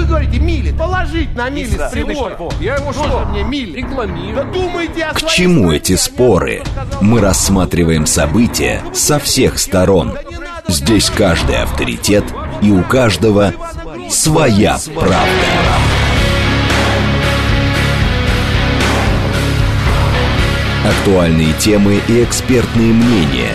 вы говорите мили. Положить на мили с прибора. Я ему Тоже что? мне мили. Рекламирую. Да думайте о К чему стране, эти споры? Мы рассматриваем события со всех сторон. Здесь каждый авторитет и у каждого своя правда. Актуальные темы и экспертные мнения.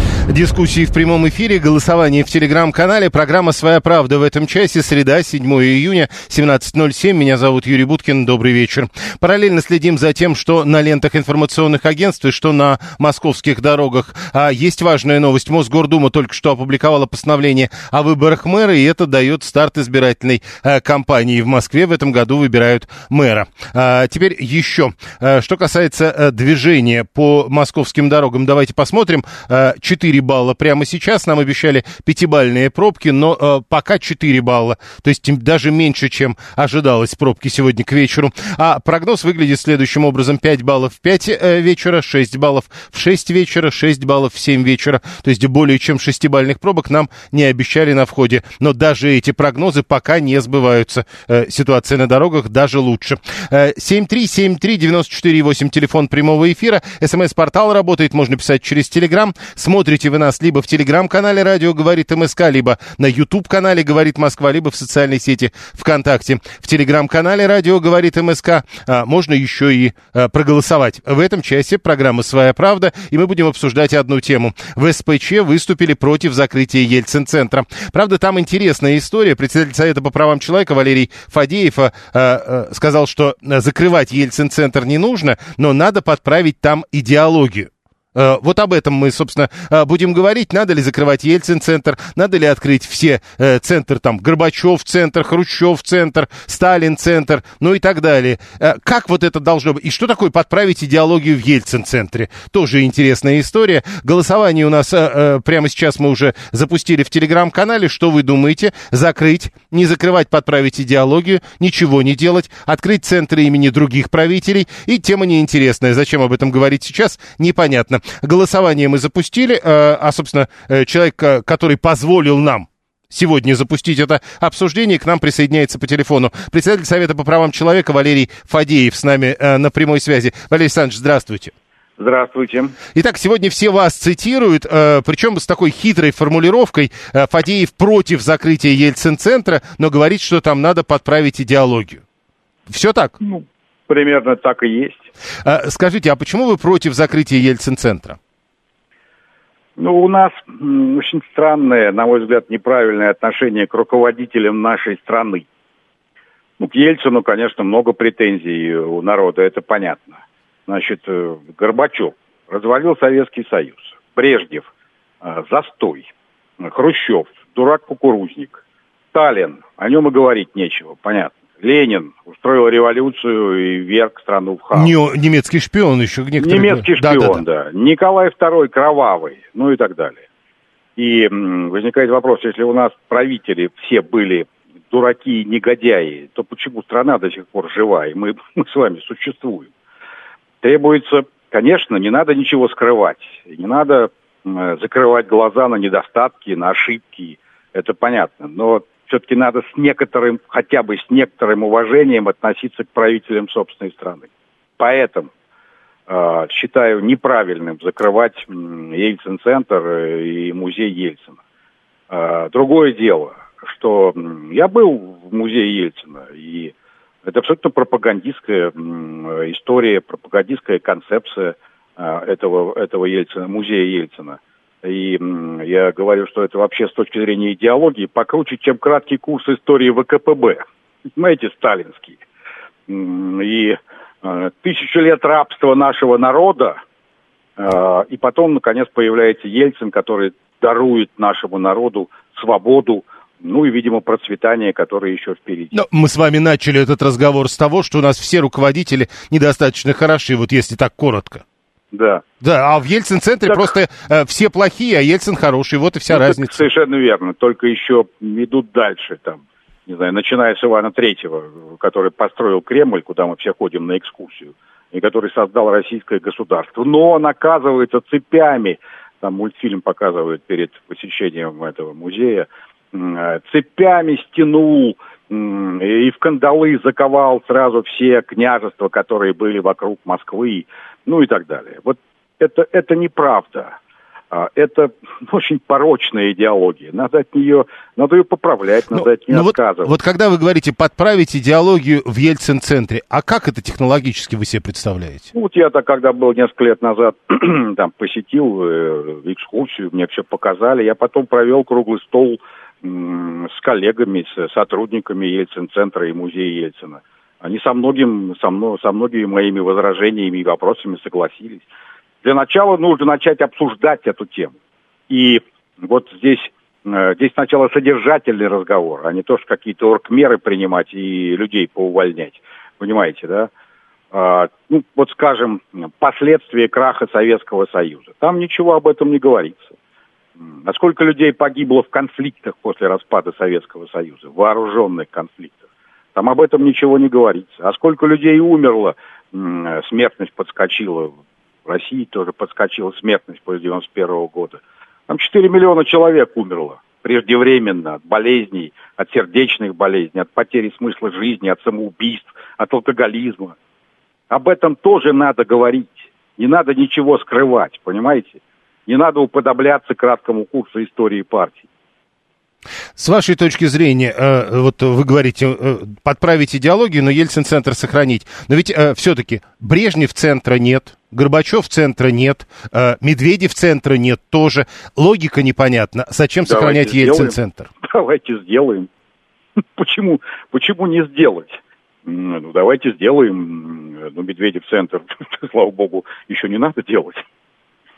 Дискуссии в прямом эфире, голосование в телеграм-канале, программа «Своя правда» в этом часе, среда, 7 июня, 17.07. Меня зовут Юрий Буткин, добрый вечер. Параллельно следим за тем, что на лентах информационных агентств и что на московских дорогах. А есть важная новость. Мосгордума только что опубликовала постановление о выборах мэра, и это дает старт избирательной э, кампании. В Москве в этом году выбирают мэра. А, теперь еще, э, что касается э, движения по московским дорогам, давайте посмотрим. Э, 4 балла прямо сейчас. Нам обещали пятибальные пробки, но э, пока 4 балла. То есть даже меньше, чем ожидалось пробки сегодня к вечеру. А прогноз выглядит следующим образом. 5 баллов в 5 э, вечера, 6 баллов в 6 вечера, 6 баллов в 7 вечера. То есть более чем 6-бальных пробок нам не обещали на входе. Но даже эти прогнозы пока не сбываются. Э, ситуация на дорогах даже лучше. Э, 7373948, телефон прямого эфира. СМС-портал работает, можно писать через Телеграм. Смотрите вы нас либо в Телеграм-канале «Радио говорит МСК», либо на YouTube-канале «Говорит Москва», либо в социальной сети ВКонтакте. В Телеграм-канале «Радио говорит МСК» а, можно еще и а, проголосовать. В этом часе программа «Своя правда», и мы будем обсуждать одну тему. В СПЧ выступили против закрытия Ельцин-центра. Правда, там интересная история. Председатель Совета по правам человека Валерий Фадеев а, сказал, что закрывать Ельцин-центр не нужно, но надо подправить там идеологию. Э, Вот об этом мы, собственно, э, будем говорить. Надо ли закрывать Ельцин-центр, надо ли открыть все э, центры, там, Горбачев-центр, Хрущев-центр, Сталин-центр, ну и так далее. Как вот это должно быть? И что такое подправить идеологию в Ельцин-центре? Тоже интересная история. Голосование у нас прямо сейчас мы уже запустили в Телеграм-канале. Что вы думаете? Закрыть, не закрывать, подправить идеологию, ничего не делать, открыть центры имени других правителей. И тема неинтересная. Зачем об этом говорить сейчас, непонятно. Голосование мы запустили, э, а, собственно, э, человек, который позволил нам сегодня запустить это обсуждение. К нам присоединяется по телефону председатель Совета по правам человека Валерий Фадеев с нами э, на прямой связи. Валерий Александрович, здравствуйте. Здравствуйте. Итак, сегодня все вас цитируют, э, причем с такой хитрой формулировкой. Э, Фадеев против закрытия Ельцин-центра, но говорит, что там надо подправить идеологию. Все так? Ну, примерно так и есть. Э, скажите, а почему вы против закрытия Ельцин-центра? Ну, у нас очень странное, на мой взгляд, неправильное отношение к руководителям нашей страны. Ну, к Ельцину, конечно, много претензий у народа, это понятно. Значит, э, Горбачев развалил Советский Союз. Брежнев э, застой. Хрущев дурак-кукурузник. Сталин, о нем и говорить нечего, понятно. Ленин устроил революцию и вверг страну в хаос. Не- немецкий шпион еще. некоторые Немецкий шпион, да, Николай II кровавый, ну и так далее. И возникает вопрос, если у нас правители все были дураки и негодяи, то почему страна до сих пор жива, и мы, мы с вами существуем? Требуется, конечно, не надо ничего скрывать, не надо закрывать глаза на недостатки, на ошибки, это понятно, но все-таки надо с некоторым, хотя бы с некоторым уважением относиться к правителям собственной страны. Поэтому э, считаю неправильным закрывать Ельцин-центр э, и музей Ельцина. Э, другое дело, что я был в музее Ельцина, и это абсолютно пропагандистская история, пропагандистская концепция э, этого, этого Ельцина, музея Ельцина. И я говорю, что это вообще с точки зрения идеологии покруче, чем краткий курс истории ВКПБ. Знаете, сталинский. И э, тысячу лет рабства нашего народа, э, и потом, наконец, появляется Ельцин, который дарует нашему народу свободу, ну и, видимо, процветание, которое еще впереди. Но мы с вами начали этот разговор с того, что у нас все руководители недостаточно хороши, вот если так коротко. Да. Да, а в Ельцин-центре Так- просто э, все плохие, а Ельцин хороший, вот и вся Ну, разница. Совершенно верно. Только еще идут дальше там не знаю, начиная с Ивана Третьего, который построил Кремль, куда мы все ходим на экскурсию, и который создал российское государство. Но он оказывается цепями, там мультфильм показывают перед посещением этого музея, э, цепями стянул и в кандалы заковал сразу все княжества, которые были вокруг Москвы, ну и так далее. Вот это, это неправда. А, это очень порочная идеология. Надо от нее, надо ее поправлять, надо ну, от нее ну отказываться. Вот, вот когда вы говорите подправить идеологию в Ельцин-центре, а как это технологически вы себе представляете? Ну, вот я-то, когда был несколько лет назад, там посетил э, экскурсию, мне все показали, я потом провел круглый стол с коллегами, с сотрудниками Ельцин-центра и музея Ельцина. Они со многим, со, мной, со многими моими возражениями и вопросами согласились. Для начала нужно начать обсуждать эту тему. И вот здесь, э, здесь сначала содержательный разговор, а не то, что какие-то оргмеры принимать и людей поувольнять. Понимаете, да? А, ну, вот скажем, последствия краха Советского Союза. Там ничего об этом не говорится. А сколько людей погибло в конфликтах после распада Советского Союза, вооруженных конфликтах? Там об этом ничего не говорится. А сколько людей умерло, смертность подскочила в России тоже подскочила смертность после 91 года. Там 4 миллиона человек умерло преждевременно от болезней, от сердечных болезней, от потери смысла жизни, от самоубийств, от алкоголизма. Об этом тоже надо говорить. Не надо ничего скрывать, понимаете? Не надо уподобляться краткому курсу истории партии. С вашей точки зрения, э, вот вы говорите, э, подправить идеологию, но Ельцин-центр сохранить. Но ведь э, все-таки Брежнев центра нет, Горбачев центра нет, Медведев центра нет тоже. Логика непонятна. Зачем сохранять Ельцин-центр? Давайте сделаем. Почему, почему не сделать? Ну, давайте сделаем. Ну, Медведев центр, слава богу, еще не надо делать.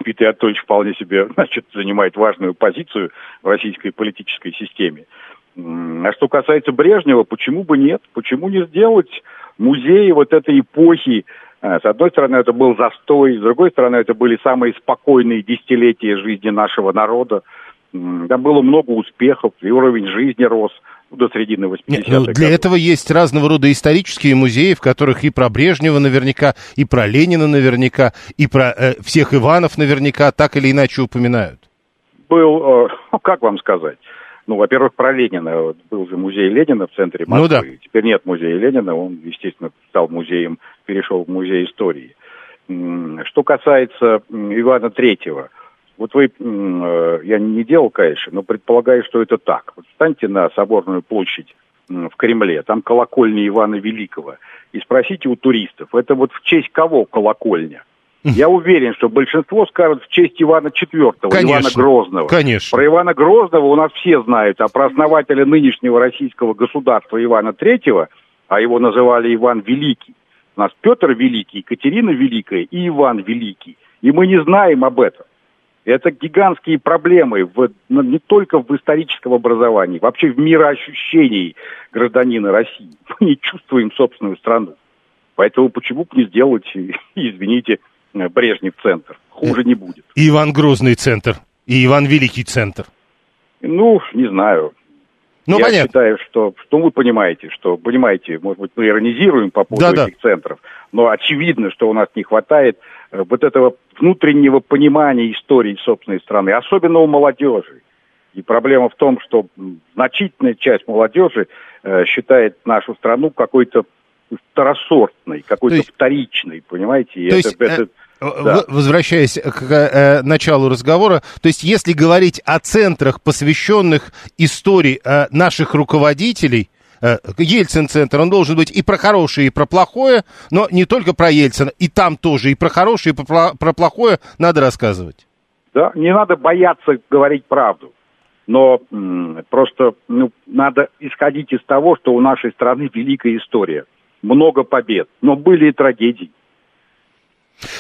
Дмитрий Анатольевич вполне себе, значит, занимает важную позицию в российской политической системе. А что касается Брежнева, почему бы нет? Почему не сделать музей вот этой эпохи? А, с одной стороны, это был застой, с другой стороны, это были самые спокойные десятилетия жизни нашего народа. Там было много успехов, и уровень жизни рос – до середины 80-х. Нет, ну, для этого есть разного рода исторические музеи, в которых и про Брежнева наверняка, и про Ленина наверняка, и про э, всех Иванов наверняка так или иначе упоминают. Был, э, ну, как вам сказать, ну, во-первых, про Ленина. Был же музей Ленина в центре Москвы. Ну, да. Теперь нет музея Ленина, он, естественно, стал музеем, перешел в музей истории. Что касается Ивана Третьего – вот вы, э, я не делал, конечно, но предполагаю, что это так. Вот встаньте на Соборную площадь в Кремле, там колокольня Ивана Великого, и спросите у туристов, это вот в честь кого колокольня? Я уверен, что большинство скажут в честь Ивана IV, конечно, Ивана Грозного. Конечно. Про Ивана Грозного у нас все знают, а про основателя нынешнего российского государства Ивана III, а его называли Иван Великий, у нас Петр Великий, Екатерина Великая и Иван Великий. И мы не знаем об этом. Это гигантские проблемы в, не только в историческом образовании, вообще в мироощущении гражданина России. Мы не чувствуем собственную страну. Поэтому почему бы не сделать, извините, Брежнев центр? Хуже не будет. И Иван Грозный центр, и Иван Великий центр. Ну, не знаю. Ну, Я понятно. считаю, что, что вы понимаете, что, понимаете, может быть, мы иронизируем по поводу да, этих да. центров, но очевидно, что у нас не хватает э, вот этого внутреннего понимания истории собственной страны, особенно у молодежи. И проблема в том, что значительная часть молодежи э, считает нашу страну какой-то второсортной, какой-то есть, вторичной, понимаете? И то это, есть, это, э, да. Возвращаясь к э, началу разговора, то есть если говорить о центрах, посвященных истории э, наших руководителей, Э, Ельцин-центр, он должен быть и про хорошее, и про плохое, но не только про Ельцина, и там тоже и про хорошее, и про, про плохое надо рассказывать. Да, не надо бояться говорить правду, но м, просто ну, надо исходить из того, что у нашей страны великая история, много побед, но были и трагедии.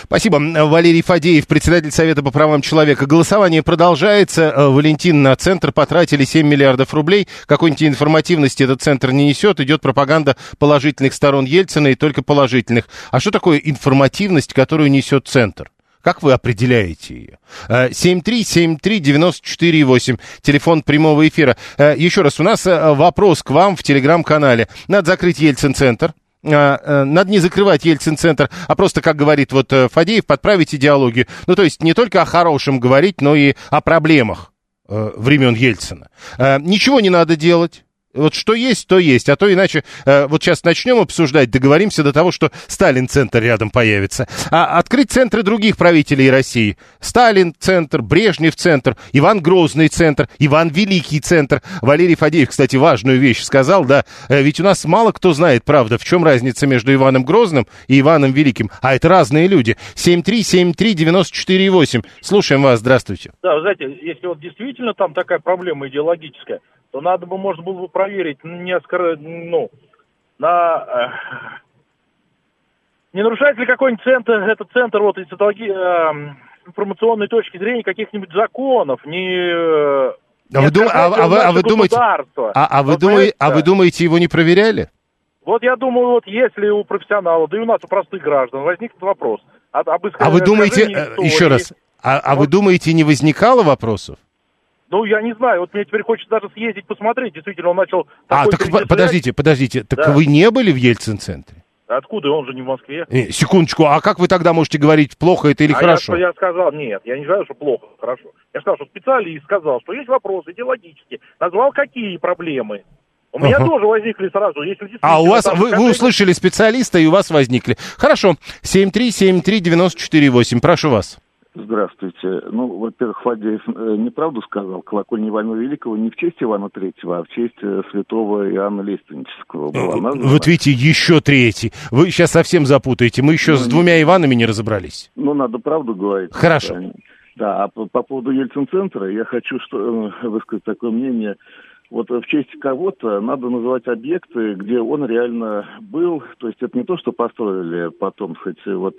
Спасибо. Валерий Фадеев, председатель Совета по правам человека. Голосование продолжается. Э, Валентин, на центр потратили 7 миллиардов рублей. Какой-нибудь информативности этот центр не несет. Идет пропаганда положительных сторон Ельцина и только положительных. А что такое информативность, которую несет центр? Как вы определяете ее? 7373948, телефон прямого эфира. Еще раз, у нас вопрос к вам в телеграм-канале. Надо закрыть Ельцин-центр. Надо не закрывать Ельцин-центр, а просто, как говорит вот Фадеев, подправить идеологию. Ну, то есть не только о хорошем говорить, но и о проблемах времен Ельцина. Ничего не надо делать. Вот что есть, то есть, а то иначе э, вот сейчас начнем обсуждать, договоримся до того, что Сталин-центр рядом появится. А открыть центры других правителей России. Сталин-центр, Брежнев-центр, Иван Грозный-центр, Иван Великий-центр. Валерий Фадеев, кстати, важную вещь сказал, да, э, ведь у нас мало кто знает, правда, в чем разница между Иваном Грозным и Иваном Великим. А это разные люди. 7373948. Слушаем вас, здравствуйте. Да, знаете, если вот действительно там такая проблема идеологическая, то надо бы, можно было бы проверить несколько, ну, на... Э, не нарушает ли какой-нибудь центр, этот центр вот из э, информационной точки зрения каких-нибудь законов, не... А вы, дум... а, а, вы, а вы думаете, а, а, вы вот думаете, а вы думаете, его не проверяли? Вот я думаю, вот если у профессионала, да и у нас у простых граждан возникнет вопрос об, об А вы думаете, истории, еще раз, а, а вот, вы думаете, не возникало вопросов? Ну, я не знаю, вот мне теперь хочется даже съездить посмотреть. Действительно, он начал... А, так подождите, подождите, так да. вы не были в Ельцин-центре? Откуда? Он же не в Москве. Не, секундочку, а как вы тогда можете говорить, плохо это или а хорошо? Я, я сказал, нет, я не говорю, что плохо, хорошо. Я сказал, что специалист сказал, что есть вопросы идеологические. Назвал, какие проблемы. У меня uh-huh. тоже возникли сразу. Если а у вас, вы, вы услышали специалиста, и у вас возникли. Хорошо. 7373948, прошу вас. Здравствуйте. Ну, во-первых, Фадеев э, неправду сказал. Колокольня Ивана Великого не в честь Ивана Третьего, а в честь э, святого Иоанна Лестнического была названа. Вот видите, еще третий. Вы сейчас совсем запутаете. Мы еще ну, с двумя Иванами не разобрались. Ну, надо правду говорить. Хорошо. Да, а по, по поводу Ельцин-центра я хочу что, э, высказать такое мнение. Вот в честь кого-то надо называть объекты, где он реально был. То есть это не то, что построили потом, сказать, вот,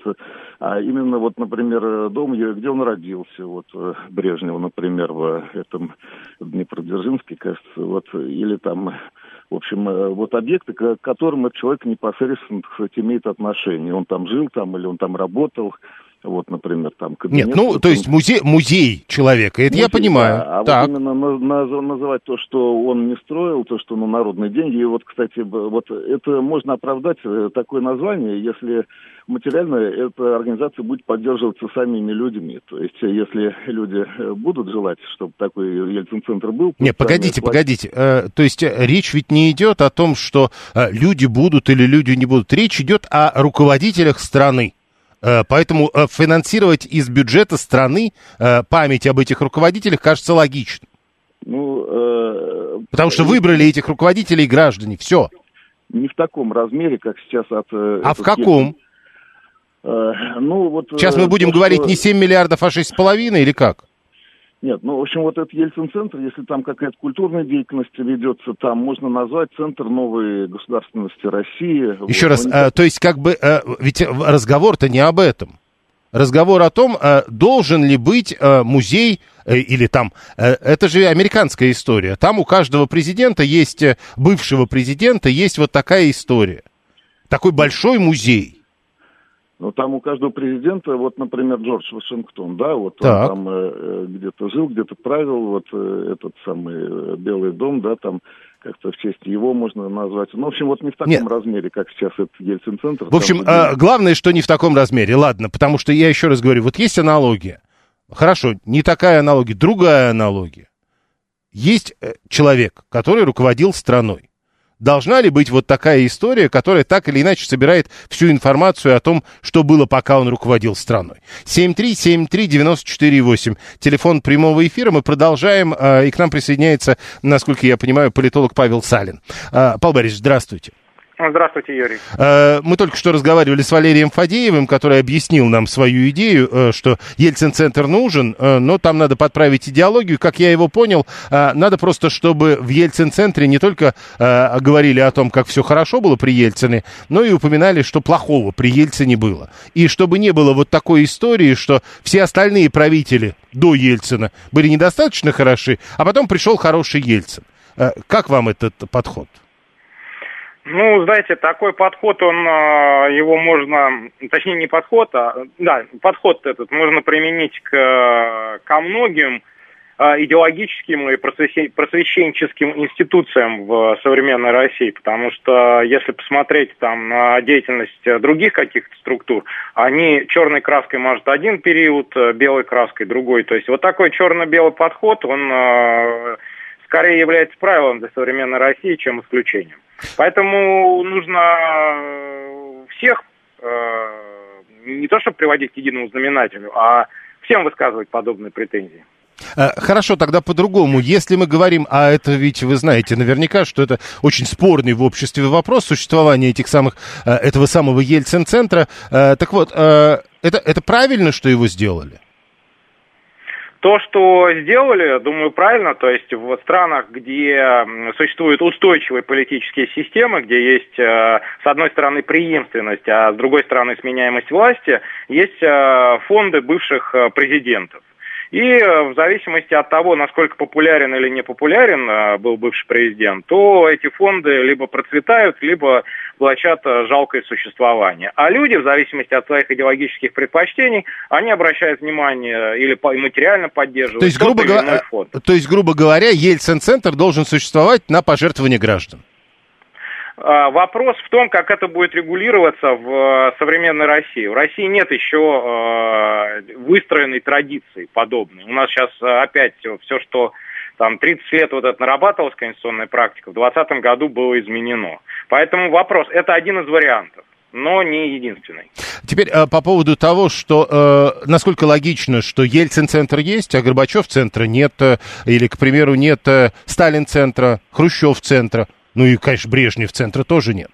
а именно вот, например, дом, где он родился, вот Брежнева, например, в этом Днепродзержинске, кажется, вот, или там в общем, вот объекты, к которым этот человек непосредственно, кстати, имеет отношение. Он там жил там или он там работал. Вот, например, там кабинет. Нет, ну, то есть музей, музей человека, это музей, я понимаю. Да, а так. вот именно на, на, называть то, что он не строил, то, что ну, народные деньги, и вот, кстати, вот это можно оправдать, э, такое название, если материально эта организация будет поддерживаться самими людьми. То есть, если люди э, будут желать, чтобы такой Ельцин-центр был... Не, погодите, платить... погодите. Э, то есть, речь ведь не идет о том, что люди будут или люди не будут. Речь идет о руководителях страны. Э, поэтому э, финансировать из бюджета страны э, память об этих руководителях кажется логичным. Ну, э, Потому что выбрали этих руководителей граждане. Все. Не в таком размере, как сейчас от... А в каком? Э, ну, вот, сейчас мы будем то, говорить что... не 7 миллиардов, а 6,5 или как? Нет, ну, в общем, вот этот Ельцин-центр, если там какая-то культурная деятельность ведется, там можно назвать Центр новой государственности России. Еще вот, раз, а, то есть как бы, а, ведь разговор-то не об этом. Разговор о том, а, должен ли быть а, музей или там, это же американская история. Там у каждого президента есть, бывшего президента, есть вот такая история. Такой большой музей. Ну, там у каждого президента, вот, например, Джордж Вашингтон, да, вот так. он там э, где-то жил, где-то правил, вот э, этот самый э, Белый дом, да, там как-то в честь его можно назвать. Ну, в общем, вот не в таком Нет. размере, как сейчас этот Ельцин-центр. В общем, там, э, главное, что не в таком размере, ладно, потому что я еще раз говорю, вот есть аналогия. Хорошо, не такая аналогия, другая аналогия. Есть э, человек, который руководил страной. Должна ли быть вот такая история, которая так или иначе собирает всю информацию о том, что было, пока он руководил страной? 7373948, телефон прямого эфира. Мы продолжаем, э, и к нам присоединяется, насколько я понимаю, политолог Павел Салин. Э, Павел Борисович, здравствуйте. Здравствуйте, Юрий. Э, мы только что разговаривали с Валерием Фадеевым, который объяснил нам свою идею, э, что Ельцин-центр нужен, э, но там надо подправить идеологию. Как я его понял, надо просто, чтобы в Ельцин-центре не только говорили о том, как все хорошо было при Ельцине, но и упоминали, что плохого при Ельцине было. И чтобы не было вот такой истории, что все остальные правители до Ельцина были недостаточно хороши, а потом пришел хороший Ельцин. Как вам этот подход? Ну, знаете, такой подход, он, его можно, точнее не подход, а, да, подход этот можно применить к, ко многим а, идеологическим и просвещенческим институциям в современной России, потому что если посмотреть там на деятельность других каких-то структур, они черной краской мажут один период, белой краской другой. То есть вот такой черно-белый подход, он а, скорее является правилом для современной России, чем исключением. Поэтому нужно всех а, не то чтобы приводить к единому знаменателю, а всем высказывать подобные претензии. Э, хорошо, тогда по-другому. Если мы говорим, а это ведь вы знаете наверняка, что это очень спорный в обществе вопрос существования этих самых, э, этого самого Ельцин-центра. Э, так вот, это, это правильно, что его сделали? То, что сделали, думаю, правильно. То есть в странах, где существуют устойчивые политические системы, где есть, с одной стороны, преемственность, а с другой стороны, сменяемость власти, есть фонды бывших президентов. И э, в зависимости от того, насколько популярен или не популярен э, был бывший президент, то эти фонды либо процветают, либо влачат э, жалкое существование. А люди, в зависимости от своих идеологических предпочтений, они обращают внимание или материально поддерживают то есть, грубо говоря, фонд. То есть, грубо говоря, Ельцин-центр должен существовать на пожертвование граждан. А, вопрос в том, как это будет регулироваться в э, современной России. В России нет еще э, выстроенной традиции подобной. У нас сейчас э, опять все, что там 30 лет вот это нарабатывалась конституционная практика, в 2020 году было изменено. Поэтому вопрос, это один из вариантов но не единственный. Теперь по поводу того, что э, насколько логично, что Ельцин-центр есть, а Горбачев-центра нет, или, к примеру, нет Сталин-центра, Хрущев-центра. Ну и, конечно, Брежнев центра тоже нет.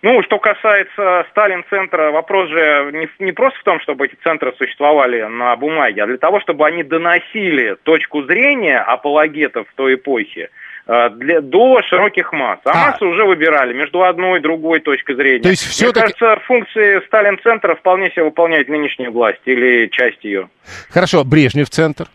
Ну, что касается Сталин-центра, вопрос же не, не просто в том, чтобы эти центры существовали на бумаге, а для того, чтобы они доносили точку зрения апологетов в той эпохе э, для, до широких масс. А, а массы уже выбирали между одной и другой точкой зрения. То есть все Мне кажется, функции Сталин-центра вполне себе выполняет нынешняя власть или часть ее. Хорошо, Брежнев-центр?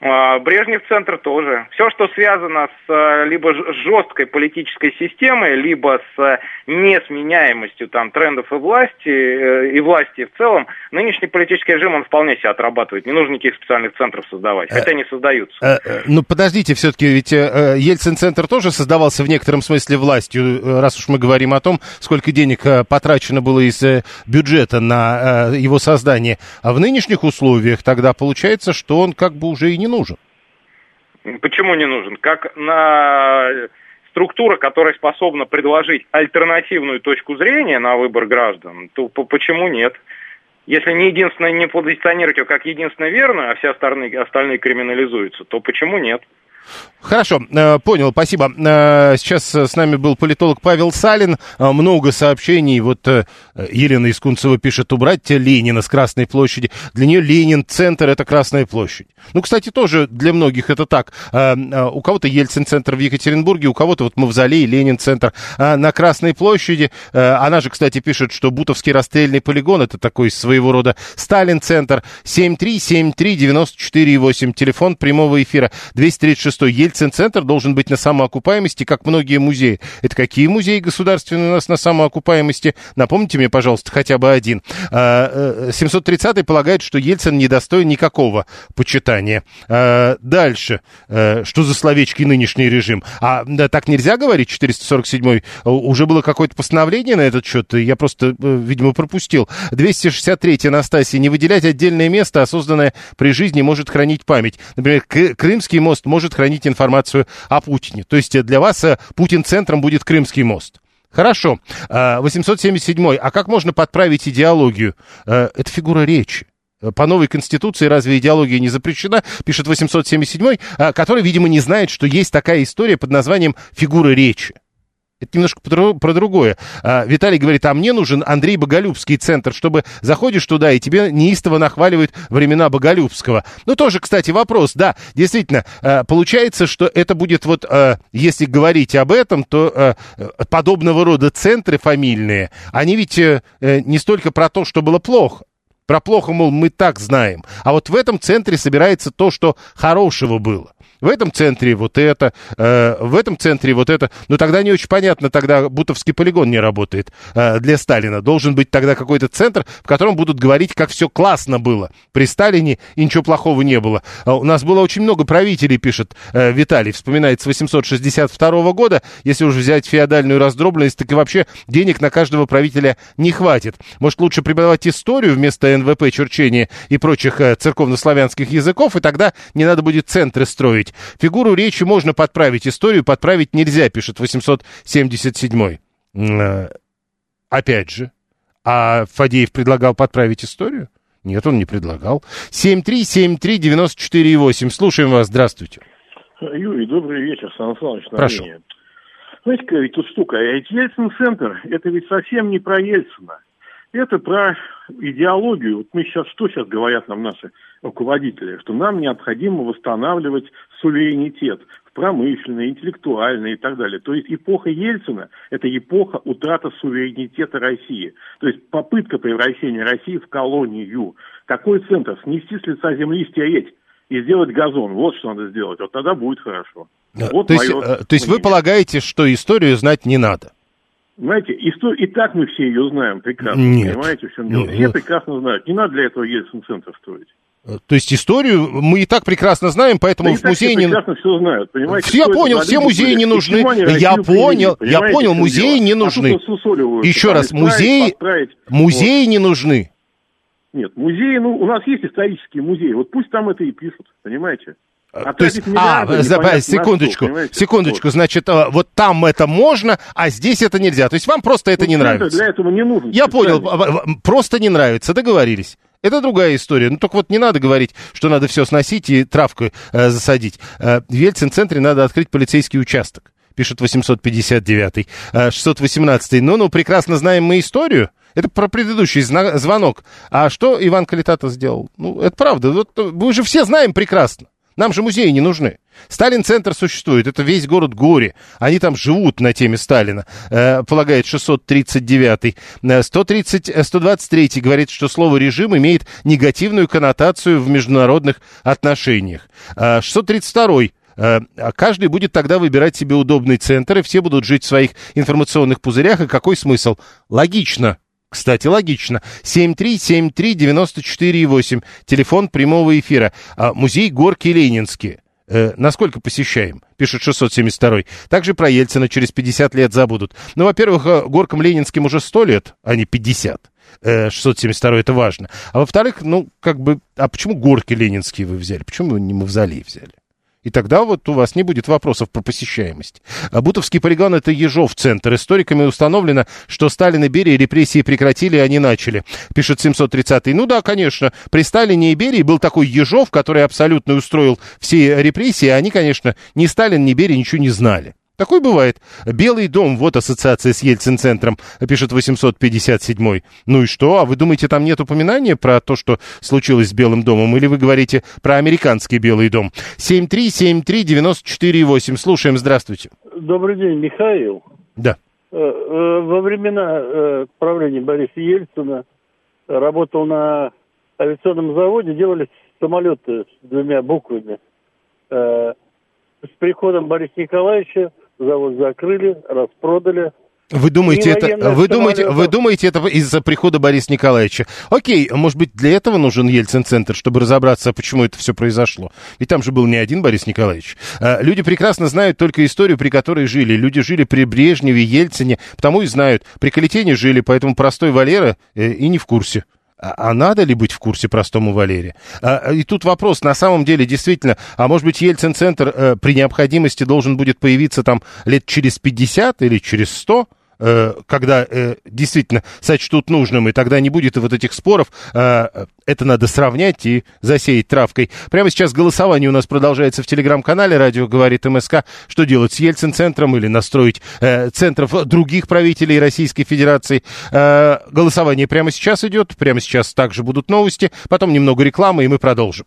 А, Брежнев центр тоже. Все, что связано с э, либо жесткой политической системой, либо с э, несменяемостью там трендов и власти, э, и власти в целом, нынешний политический режим, он вполне себя отрабатывает. Не нужно никаких специальных центров создавать, хотя они создаются. Ну, подождите, все-таки ведь Ельцин-центр тоже создавался в некотором смысле властью, раз уж мы говорим о том, сколько денег потрачено было из бюджета на его создание. А в нынешних условиях тогда получается, что он как бы уже и не не нужен. Почему не нужен? Как на структура, которая способна предложить альтернативную точку зрения на выбор граждан, то почему нет? Если не единственное не позиционировать его как единственно верную, а все остальные, остальные криминализуются, то почему нет? Хорошо, э, понял, спасибо. Э, сейчас с нами был политолог Павел Салин. Э, много сообщений. Вот Елена Искунцева пишет, убрать Ленина с Красной площади. Для нее Ленин, центр, это Красная площадь. Ну, кстати, тоже для многих это так. У кого-то Ельцин-центр в Екатеринбурге, у кого-то вот Мавзолей, Ленин-центр на Красной площади. Она же, кстати, пишет, что Бутовский расстрельный полигон, это такой своего рода Сталин-центр. 7373948, телефон прямого эфира 236 что Ельцин-центр должен быть на самоокупаемости, как многие музеи. Это какие музеи государственные у нас на самоокупаемости? Напомните мне, пожалуйста, хотя бы один. 730-й а, э, полагает, что Ельцин не достоин никакого почитания. А, дальше. Э, что за словечки нынешний режим? А так нельзя говорить, 447-й? Уже было какое-то постановление на этот счет? Я просто, э, видимо, пропустил. 263-й, Анастасия. Не выделять отдельное место, а созданное при жизни может хранить память. Например, Крымский мост может хранить хранить информацию о Путине. То есть для вас э, Путин центром будет Крымский мост. Хорошо. 877. Э, а как можно подправить идеологию? Э, это фигура речи. По новой конституции разве идеология не запрещена? Пишет 877, который, видимо, не знает, что есть такая история под названием «фигура речи». Это немножко про, другое. А, Виталий говорит, а мне нужен Андрей Боголюбский центр, чтобы заходишь туда, и тебе неистово нахваливают времена Боголюбского. Ну, тоже, кстати, вопрос, да, действительно, а, получается, что это будет вот, а, если говорить об этом, то подобного рода центры фамильные, они ведь а, не столько про то, что было плохо, про плохо, мол, мы так знаем. А вот в этом центре собирается то, что хорошего было. В этом центре вот это, э, в этом центре вот это. Но тогда не очень понятно, тогда Бутовский полигон не работает э, для Сталина. Должен быть тогда какой-то центр, в котором будут говорить, как все классно было при Сталине и ничего плохого не было. А у нас было очень много правителей, пишет э, Виталий, вспоминает с 862 года. Если уже взять феодальную раздробленность, так и вообще денег на каждого правителя не хватит. Может, лучше преподавать историю вместо НВП, черчения и прочих э, церковнославянских языков, и тогда не надо будет центры строить. Фигуру речи можно подправить, историю подправить нельзя, пишет 877. Э, опять же, а Фадеев предлагал подправить историю? Нет, он не предлагал. 7373948. Слушаем вас. Здравствуйте. Юрий, добрый вечер, Сан Саныч. Прошу. Знаете, ведь тут штука. Ведь Ельцин-центр, это ведь совсем не про Ельцина. Это про идеологию. Вот мы сейчас, что сейчас говорят нам наши руководители? Что нам необходимо восстанавливать суверенитет в промышленной, интеллектуальной и так далее. То есть эпоха Ельцина – это эпоха утраты суверенитета России. То есть попытка превращения России в колонию. Какой центр? Снести с лица земли стереть и сделать газон. Вот что надо сделать. Вот тогда будет хорошо. Вот то, есть, э, то есть вы полагаете, что историю знать не надо? Знаете, историю, и так мы все ее знаем прекрасно. Нет. Понимаете, в чем дело? Нет. Все прекрасно знают. Не надо для этого Ельцин-центр строить. Э, То есть историю мы и так прекрасно знаем, поэтому Да в музее не... прекрасно все знают, понимаете? Все, я понял, все музеи были? не нужны. Я понял, я понял, музеи не А нужны. рассусоливают, Еще раз, музеи, подправить. музеи не нужны. Вот. Нет, музеи, ну, у нас есть исторические музеи, вот пусть там это и пишут, понимаете? А, То есть, а, миллиарды за- непонятно на секундочку, что, секундочку, значит, а, вот там это можно, а здесь это нельзя. То есть вам просто это Вот. не Ну, центр нравится. Для этого не нужен. Я понял, а, а, просто не нравится, договорились. Это другая история. Ну, только вот не надо говорить, что надо все сносить и травку э, засадить. Э, в Ельцин-центре надо открыть полицейский участок, пишет 859-й. Э, 618-й. Ну-ну, прекрасно знаем мы историю. Это про предыдущий звонок. А что Иван Калитата сделал? Ну, это правда. Вот, э, мы же все знаем прекрасно. Нам же музеи не нужны. Сталин-центр существует, это весь город горе. Они там живут на теме Сталина, э, полагает 639-й. Э, 130, э, 123-й говорит, что слово «режим» имеет негативную коннотацию в международных отношениях. Э, 632-й. Э, а Каждый будет тогда выбирать себе удобный центр, и все будут жить в своих информационных пузырях. И какой смысл? Логично. Кстати, логично. 7373948, телефон прямого эфира. А, музей Горки Ленинские. Э, насколько посещаем? Пишет 672 Также про Ельцина через 50 лет забудут. Ну, во-первых, э, Горкам Ленинским уже 100 лет, а не 50. Э, 672 это важно. А во-вторых, ну, как бы, а почему Горки Ленинские вы взяли? Почему вы не Мавзолей взяли? И тогда вот у вас не будет вопросов про посещаемость. А Бутовский полигон – это Ежов центр. Историками установлено, что Сталин и Берия репрессии прекратили, а не начали. Пишет 730-й. Ну да, конечно, при Сталине и Берии был такой Ежов, который абсолютно устроил все репрессии, а они, конечно, ни Сталин, ни Берия ничего не знали. Такой бывает. Белый дом, вот ассоциация с Ельцин-центром, пишет 857-й. Ну и что? А вы думаете, там нет упоминания про то, что случилось с Белым домом? Или вы говорите про американский Белый дом? 7373948. Слушаем, здравствуйте. Добрый день, Михаил. Да. Э, э, Во времена э, правления Бориса Ельцина работал на авиационном заводе, делали самолеты с двумя буквами. С приходом Бориса Николаевича завод закрыли, распродали. Вы думаете, это, вы, думаете, вы думаете, это из-за прихода Бориса Николаевича? Окей, может быть, для этого нужен Ельцин-центр, чтобы разобраться, почему это все произошло? Ведь там же был не один Борис Николаевич. А, Люди прекрасно знают только историю, при которой жили. Люди жили при Брежневе, Ельцине, потому и знают. При Калитине жили, поэтому простой Валера э, и не в курсе. А а надо ли быть в курсе простому Валере? А, И тут вопрос, на самом деле, действительно, а может быть, Ельцин-центр э, при необходимости должен будет появиться там лет через 50 или через 100? Э, когда э, действительно сочтут нужным, и тогда не будет вот этих споров, э, это надо сравнять и засеять травкой. Прямо сейчас голосование у нас продолжается в телеграм-канале «Радио говорит МСК». Что делать с Ельцин-центром или настроить центров других правителей Российской Федерации? Голосование прямо сейчас идет, прямо сейчас также будут новости, потом немного рекламы, и мы продолжим.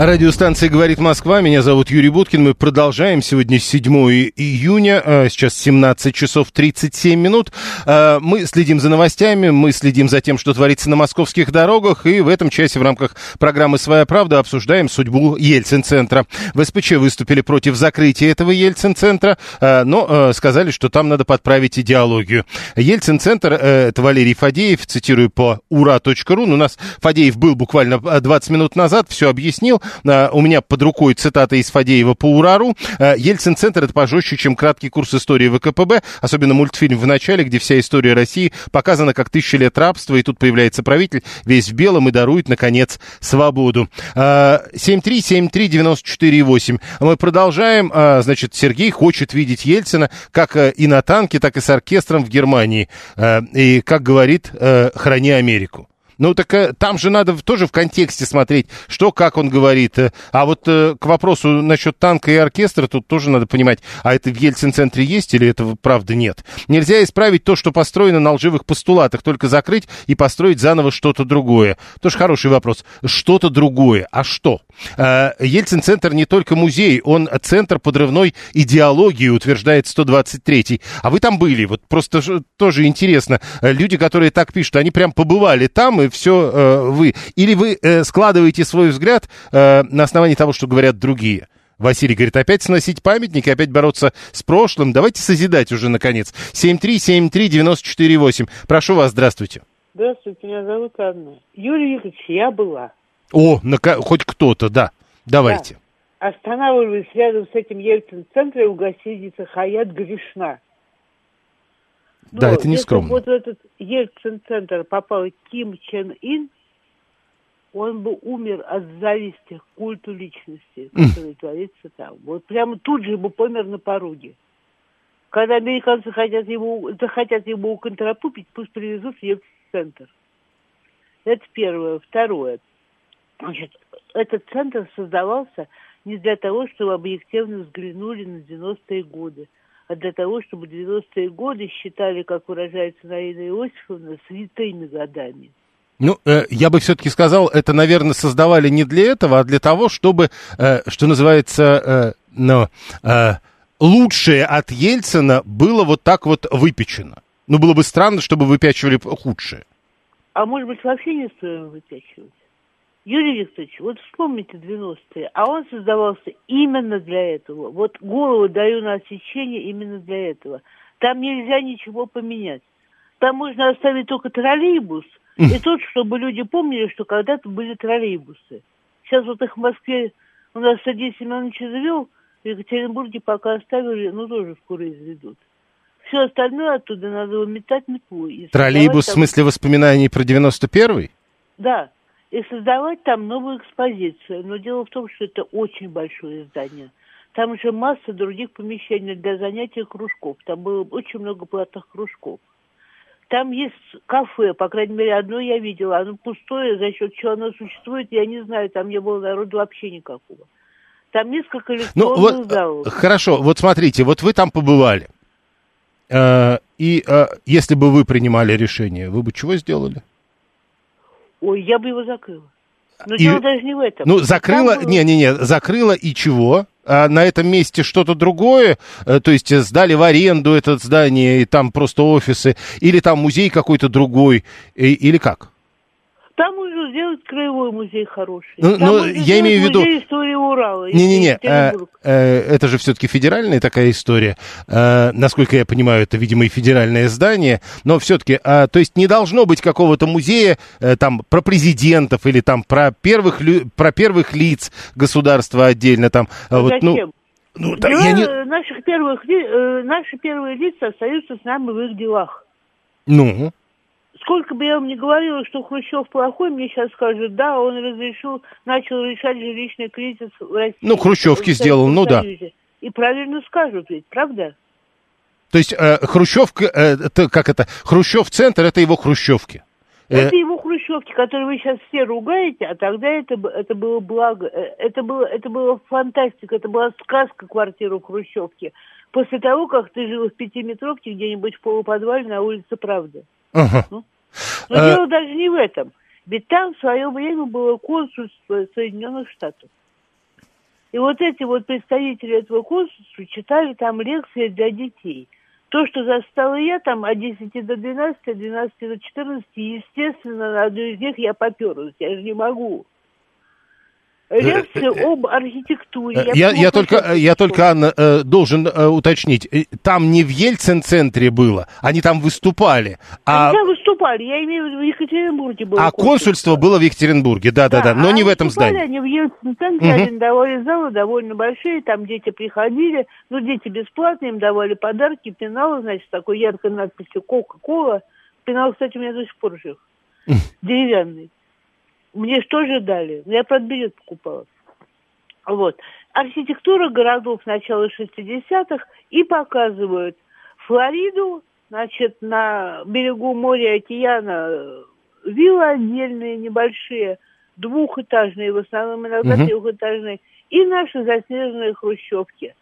Радиостанция «Говорит Москва». Меня зовут Юрий Буткин. Мы продолжаем. Сегодня 7 июня. а, Сейчас 17 часов 37 минут. А, Мы следим за новостями, мы следим за тем, что творится на московских дорогах. И в этом часе в рамках программы «Своя правда» обсуждаем судьбу Ельцин-центра. В СПЧ выступили против закрытия этого Ельцин-центра, а, но сказали, что там надо подправить идеологию. Ельцин-центр, э, это Валерий Фадеев, цитирую по ура.ру. Ну, У нас Фадеев был буквально а, 20 минут назад, все объяснил. А, У меня под рукой цитата из Фадеева по Урару. А, Ельцин-центр это пожестче, чем краткий курс истории ВКПБ, особенно мультфильм в начале, где вся история России показана как тысяча лет рабства, и тут появляется правитель весь в белом и дарует, наконец, свободу. А, 7373948. Мы продолжаем. Значит, Сергей хочет видеть Ельцина как э, и на танке, так и с оркестром в Германии. И, как говорит, э, храни Америку. Ну, так э, там же надо тоже в контексте смотреть, что, как он говорит. Э, А вот э, к вопросу насчет танка и оркестра, тут тоже надо понимать, а это в Ельцин-центре есть или этого правда нет? Нельзя исправить то, что построено на лживых постулатах, только закрыть и построить заново что-то другое. Тоже хороший вопрос. Что-то другое. А что? Ельцин-центр не только музей, он центр подрывной идеологии, утверждает 123-й. А вы там были, вот просто тоже интересно. Люди, которые так пишут, они прям побывали там, и все вы. Или вы э, складываете свой взгляд э, на основании того, что говорят другие? Василий говорит, опять сносить памятники, опять бороться с прошлым. Давайте созидать уже, наконец. 7373948. Прошу вас, здравствуйте. Здравствуйте, меня зовут Анна. Юрий Викторович, я была. О, нака- хоть кто-то, да. Давайте. Останавливались рядом с этим Ельцин-центром в гостинице «Хаят Гришна». Да, Но это не если скромно. вот в этот Ельцин-центр попал Ким Чен Ин, он бы умер от зависти к культу личности, который творится там. Вот прямо тут же бы помер на пороге. Когда американцы хотят его, захотят его уконтропупить, пусть привезут в Ельцин-центр. Это первое. Второе. Значит, этот центр создавался не для того, чтобы объективно взглянули на 90-е годы, для того, чтобы 90-е годы считали, как выражается Наина Иосифовна, святыми годами. Ну, э, я бы все-таки сказал, это, наверное, создавали не для этого, а для того, чтобы, э, что называется, э, ну, э, лучшее от Ельцина было вот так вот выпечено. Ну, было бы странно, чтобы выпячивали худшее. А может быть, вообще не стоило выпячивать? Юрий Викторович, вот вспомните 90-е, а он создавался именно для этого. Вот голову даю на отсечение именно для этого. Там нельзя ничего поменять. Там можно оставить только троллейбус, и тут, чтобы люди помнили, что когда-то были троллейбусы. Сейчас вот их в Москве у нас Сергей Семенович завел, в Екатеринбурге пока оставили, ну тоже скоро изведут. Все остальное оттуда надо выметать метлой. и Троллейбус в смысле воспоминаний про 91-й? да, и создавать там новую экспозицию. Но дело в том, что это очень большое здание. Там же масса других помещений для занятий кружков. Там было очень много платных кружков. Там есть кафе, по крайней мере, одно я видела. Оно пустое, за счет чего оно существует, я не знаю. Там не было народу вообще никакого. Там несколько Ну, вот, залов. э, хорошо, вот смотрите, вот вы там побывали. Э, и э, если бы вы принимали решение, вы бы чего сделали? Ой, я бы его закрыла. Но И- дело даже не в этом. Ну, закрыла, Там было- не-не-не, закрыла и чего? А на этом месте что-то другое? Э, То есть э, сдали в аренду это здание, и там просто офисы, или там музей какой-то другой, и- или как? Сделать краевой музей хороший. Ну, Там ну, я имею в виду- Музей истории Урала. Не-не-не, э, это же все-таки федеральная такая история. Э, насколько я понимаю, это, видимо, и федеральное здание. Но все-таки, то есть не должно быть какого-то музея э, там про президентов или там про первых, про первых лиц государства отдельно. Там, э, вот, ну, Зачем? ну, да, Дела я не- наших первых, э, наши первые лица остаются с нами в их делах. ну, Сколько бы я вам ни говорила, что Хрущев плохой, мне сейчас скажут, да, он разрешил, начал решать жилищный кризис в России. Ну, Хрущевки сделал, ну да. И правильно скажут ведь, правда? то есть э, Хрущевка, э, это, как это, Хрущев-центр, это его Хрущевки. Э, Это его хрущевки, которые вы сейчас все ругаете, а тогда это, это было благо, э, это было, это было фантастика, это была сказка квартира в Хрущевке. После того, как ты жил в пятиметровке где-нибудь в полуподвале на улице Правды. ага. Но Э, дело даже не в этом. Ведь там в свое время было консульство Соединенных Штатов. И вот эти вот представители этого консульства читали там лекции для детей. То, что застала я там от 10 до 12, от 12 до 14, естественно, на одну из них я поперлась. Я же не могу. Лекция об архитектуре. Э, Я, я, только, э, я только, Анна, э, должен уточнить. Там не в Ельцин-центре было, они там выступали. А, Они там выступали, я имею в виду в Екатеринбурге было. а консульство было в Екатеринбурге, да-да-да, но а не в этом здании. Они в Ельцин-центре Мгм. арендовали залы довольно большие, там дети приходили, ну, дети бесплатные, им давали подарки, пенал, значит, с такой яркой надписью «Кока-кола». Пенал, кстати, у меня до сих пор жив, деревянный. Мне что же дали? Я под билет покупала. Вот. Архитектура городов начала 60-х и показывают Флориду, значит, на берегу моря океана э, виллы отдельные, небольшие, двухэтажные, в основном иногда Мгм. трехэтажные, и наши заснеженные хрущевки,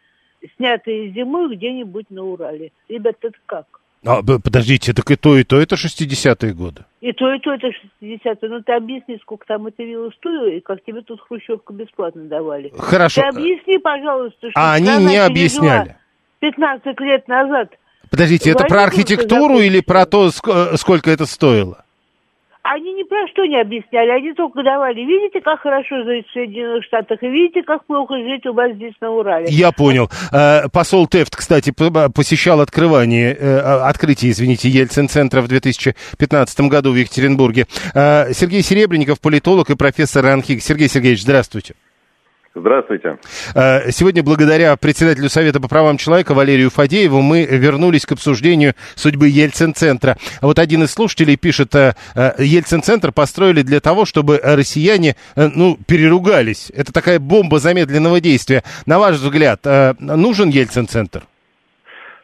снятые зимой где-нибудь на Урале. Ребят, это как? А, подождите, так и то, и то, это 60-е годы. И то, и то это 60-е. Ну, ты объясни, сколько там эта вилла стоила, и как тебе тут хрущевку бесплатно давали. Хорошо. Ты объясни, пожалуйста, что А они не объясняли. 15 лет назад. Подождите, это про архитектуру или про то, э, сколько это стоило? Они ни про что не объясняли, они только давали. Видите, как хорошо жить в Соединенных Штатах, и видите, как плохо жить у вас здесь на Урале. Я понял. Э, Посол Тефт, кстати, посещал открывание, э, открытие, извините, Ельцин-центра в 2015 году в Екатеринбурге. Э, Сергей Серебренников, политолог и профессор РАНХИК. Сергей Сергеевич, здравствуйте. Здравствуйте. Э, Сегодня благодаря председателю Совета по правам человека Валерию Фадееву мы вернулись к обсуждению судьбы Ельцин-центра. Вот один из слушателей пишет, э, э, Ельцин-центр построили для того, чтобы россияне, ну, переругались. Это такая бомба замедленного действия. На ваш взгляд, нужен Ельцин-центр?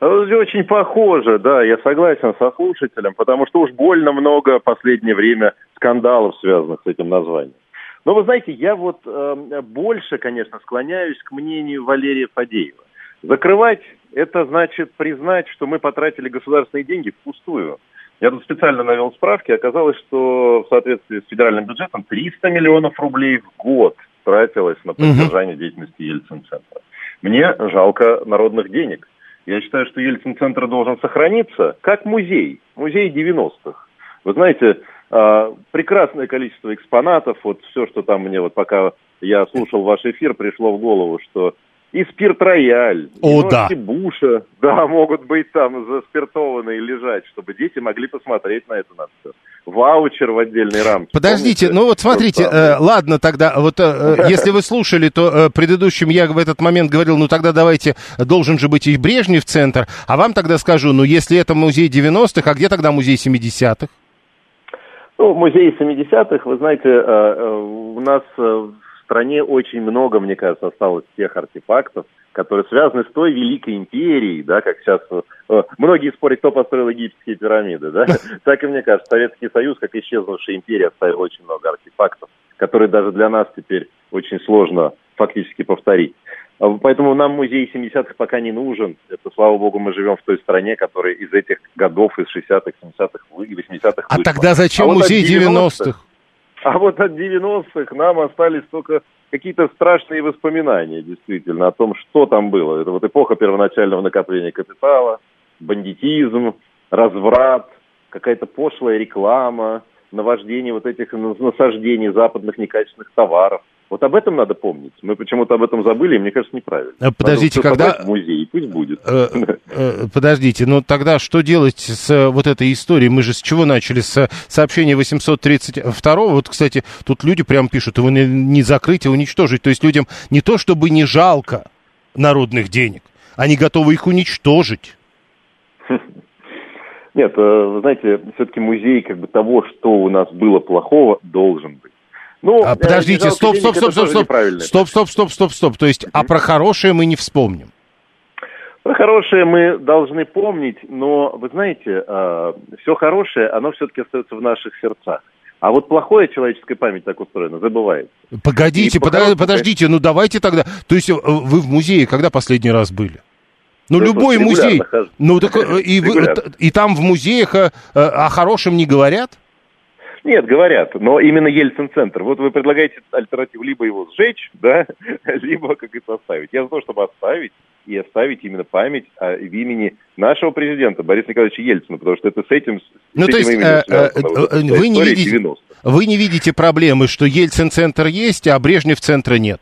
Очень похоже, да, я согласен со слушателем, потому что уж больно много в последнее время скандалов, связанных с этим названием. Но вы знаете, я вот э, больше, конечно, склоняюсь к мнению Валерия Фадеева. Закрывать – это значит признать, что мы потратили государственные деньги впустую. Я тут специально навел справки, оказалось, что в соответствии с федеральным бюджетом 300 миллионов рублей в год тратилось на поддержание деятельности Ельцин-центра. Мне жалко народных денег. Я считаю, что Ельцин-центр должен сохраниться как музей, музей 90-х. Вы знаете, прекрасное количество экспонатов, вот все, что там мне, вот пока я слушал ваш эфир, пришло в голову, что и спирт рояль, и О, ножки да. Буша, да, могут быть там заспиртованные лежать, чтобы дети могли посмотреть на это надо всё. Ваучер в отдельной рамке. Подождите, Помните? ну вот смотрите, э, ладно тогда, вот э, э, если вы слушали, то э, предыдущим я в этот момент говорил, ну тогда давайте, должен же быть и Брежнев центр, а вам тогда скажу, ну если это музей 90-х, а где тогда музей 70-х? Ну, в музее 70-х, вы знаете, э, э, у нас э, в стране очень много, мне кажется, осталось тех артефактов, которые связаны с той великой империей, да, как сейчас э, многие спорят, кто построил египетские пирамиды, да, так и мне кажется, Советский Союз, как исчезнувшая империя, оставил очень много артефактов, которые даже для нас теперь очень сложно фактически повторить. А Поэтому нам музей 70-х пока не нужен. Это, слава богу, мы живем в той стране, которая из этих годов, из 60-х, 70-х и 80-х А вышла. тогда зачем А вот от музей 90-х? а вот от 90-х нам остались только какие-то страшные воспоминания, действительно, о том, что там было. Это вот эпоха первоначального накопления капитала, бандитизм, разврат, какая-то пошлая реклама, наваждение вот этих нас- насаждений западных некачественных товаров. Вот об этом надо помнить. Мы почему-то об этом забыли, и мне кажется, неправильно. А, подождите, Надо когда- в музей, пусть будет. Э, э, Подождите, ну тогда что делать с э, вот этой историей? Мы же с чего начали? С э, сообщения 832 Вот, кстати, тут люди прям пишут, его не, закрыть, а уничтожить. То есть людям не то, чтобы не жалко народных денег, они готовы их уничтожить. Нет, э, вы знаете, все-таки музей как бы того, что у нас было плохого, должен быть. Ну, А, э, подождите, стоп, стоп, стоп, стоп, стоп, стоп, стоп, стоп, стоп, стоп. То есть, а про хорошее мы не вспомним. Про хорошее мы должны помнить, но вы знаете, все хорошее, оно все-таки остается в наших сердцах. А вот плохое человеческая память так устроена, забывается. Погодите, подо- по-хорошему, подождите, ну давайте тогда. То есть э, вы в музее когда последний раз были? Ну, Да, любой музей. хожу. Ну, так, э, и, вы- и там в музеях э, э, о хорошем не говорят? Нет, говорят, но именно Ельцин-центр. Вот вы предлагаете альтернативу либо его сжечь, да, либо, как это, оставить. Я за то, чтобы оставить и оставить именно память о, в имени нашего президента Бориса Николаевича Ельцина, потому что это с этим, с Ну, то этим есть, именем э, э, э, вы не видите- 90-х. Вы не видите проблемы, что Ельцин-центр есть, а Брежнев-центра нет?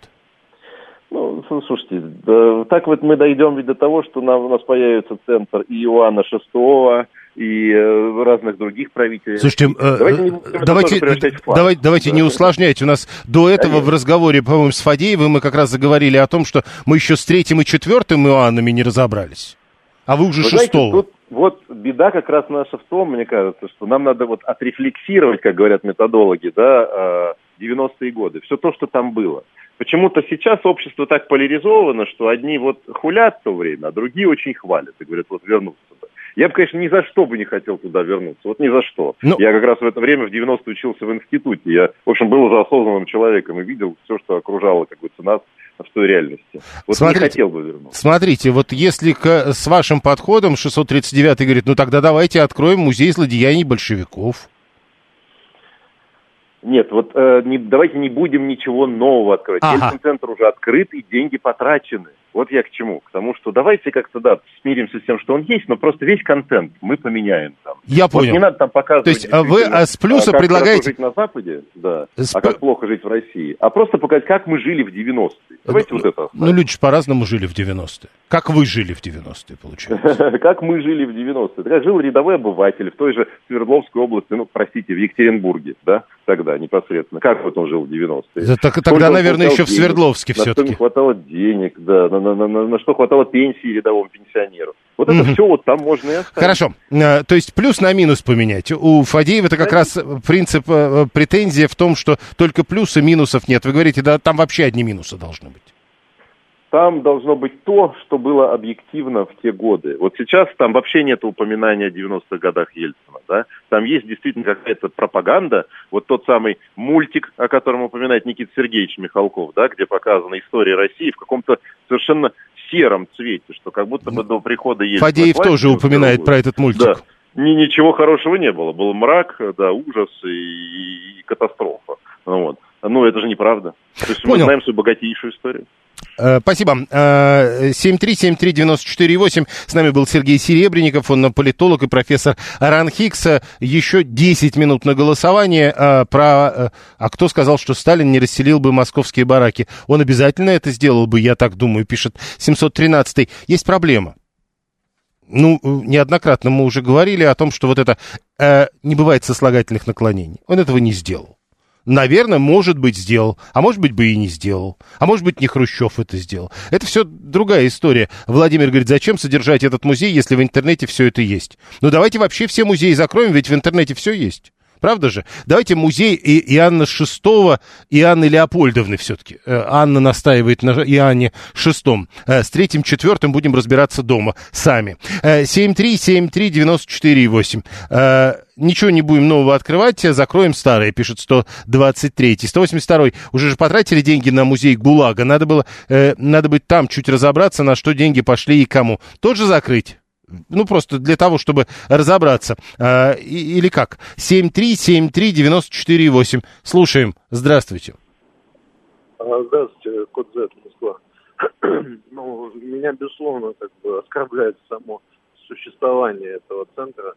Ну, слушайте, да, так вот мы дойдем ведь до того, что нам, у нас появится центр и Иоанна VI, и э, разных других правителей. Слушайте, э, давайте, не э, это давайте, давайте, давайте не Да. усложняйте. У нас до этого Конечно. в разговоре, по-моему, с Фадеевым мы как раз заговорили о том, что мы еще с третьим и четвертым Иоаннами не разобрались. А вы уже Вы знаете, шестого. тут вот беда как раз наша в том, мне кажется, что нам надо вот отрефлексировать, как говорят методологи, да, э, 90-е годы, все то, что там было. Почему-то сейчас общество так поляризовано, что одни вот хулят то время, а другие очень хвалят и говорят, вот вернуться бы. Я бы, конечно, ни за что бы не хотел туда вернуться, вот ни за что. Ну- Я как раз в это время в 90-е учился в институте. Я, в общем, был уже осознанным человеком и видел все, что окружало, как говорится, нас в той реальности. Вот Смотрите, не хотел бы вернуться. Смотрите, вот если к- с вашим подходом 639 говорит, ну тогда давайте откроем музей злодеяний большевиков. Нет, вот э, не- давайте не будем ничего нового открывать. Ага. Ельцин-центр уже открыт, и деньги потрачены. Вот я к чему. К тому, что давайте как-то, да, смиримся с тем, что он есть, но просто весь контент мы поменяем там. Я Вот понял. не надо там показывать... То есть, а вы, а с плюса а, как предлагаете- жить на Западе, да, С а как плохо жить в России. А просто показать, как мы жили в 90-е. Давайте вот это. Ну, люди же по-разному жили в 90-е. Как вы жили в 90-е, получается? Как мы жили в 90-е. Как жил рядовой обыватель в той же Свердловской области, ну, простите, в Екатеринбурге, да, тогда непосредственно. Как вот он жил в 90-е? Да так- Сколько тогда, наверное, еще в Свердловске все-таки. не хватало денег, да, на, на- на- на- что хватало пенсии рядовому пенсионеру. Вот это Мгм. все вот там можно и оставить. Хорошо. Э, То есть плюс на минус поменять. У Фадеева это как раз принцип э, претензия в том, что только плюсы, минусов нет. Вы говорите, да, там вообще одни минусы должны быть. Там должно быть то, что было объективно в те годы. Вот сейчас там вообще нет упоминания о 90-х годах Ельцина, да? Там есть действительно какая-то пропаганда, вот тот самый мультик, о котором упоминает Никита Сергеевич Михалков, да, где показана история России в каком-то совершенно сером цвете, что как будто бы до прихода Ельцина... Фадеев к власти тоже упоминает про этот мультик. Да. Ни, ничего хорошего не было. Был мрак, да, ужас и, и катастрофа. Ну, вот. Ну, это же неправда. То есть Понял. мы знаем свою богатейшую историю. Э, Спасибо. Э, 7373948. С нами был Сергей Серебренников, он политолог и профессор Ранхикс. Э, Еще 10 минут на голосование. Э, Про... э, А кто сказал, что Сталин не расселил бы московские бараки? Он обязательно это сделал бы, я так думаю, пишет 713. Есть проблема. Ну, э, неоднократно мы уже говорили о том, что вот это э, не бывает сослагательных наклонений. Он этого не сделал. Наверное, может быть, сделал, а может быть, бы и не сделал. А может быть, не Хрущев это сделал. Это все другая история. Владимир говорит, зачем содержать этот музей, если в интернете все это есть? Ну, давайте вообще все музеи закроем, ведь в интернете все есть. Правда же? Давайте музей И- Иоанна VI и Анны Леопольдовны все-таки. Э, Анна настаивает на Иоанне VI. Э, С третьим, четвертым будем разбираться дома сами. Э, 7373948. Э, Ничего не будем нового открывать, закроем старое, пишет 123 182 Уже же потратили деньги на музей ГУЛАГа. Надо было, надо быть там чуть разобраться, на что деньги пошли и кому. Тоже закрыть? Ну, просто для того, чтобы разобраться. А, или как? 7373948. Слушаем. Здравствуйте. А, Здравствуйте, код Z, Москва. ну, меня, безусловно, как бы оскорбляет само существование этого центра,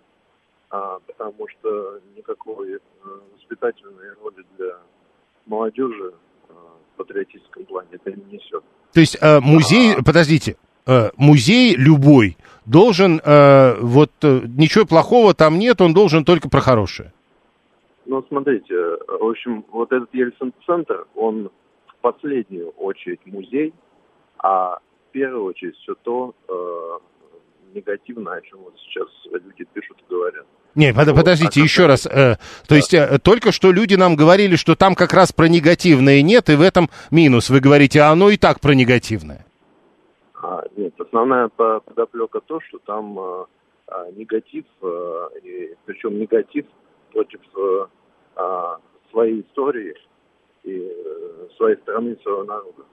а, потому что никакой э, воспитательной роли для молодежи э, в патриотическом плане это не несет. То есть э, музей, подождите, э, музей любой должен, э, вот э, ничего плохого там нет, он должен только про хорошее. Ну, смотрите, э, в общем, вот этот Ельцин-центр, он в последнюю очередь музей, а в первую очередь все то э, негативное, о чем вот сейчас люди пишут и говорят. Не, под- подождите, еще раз. э, то есть э, только что люди нам говорили, что там как раз про негативное нет, и в этом минус. Вы говорите, а оно и так про негативное. А, нет, основная по- подоплека то, что там э, а, негатив, э, и, причем негатив против э, а, своей истории и э, своей страны, своего народа.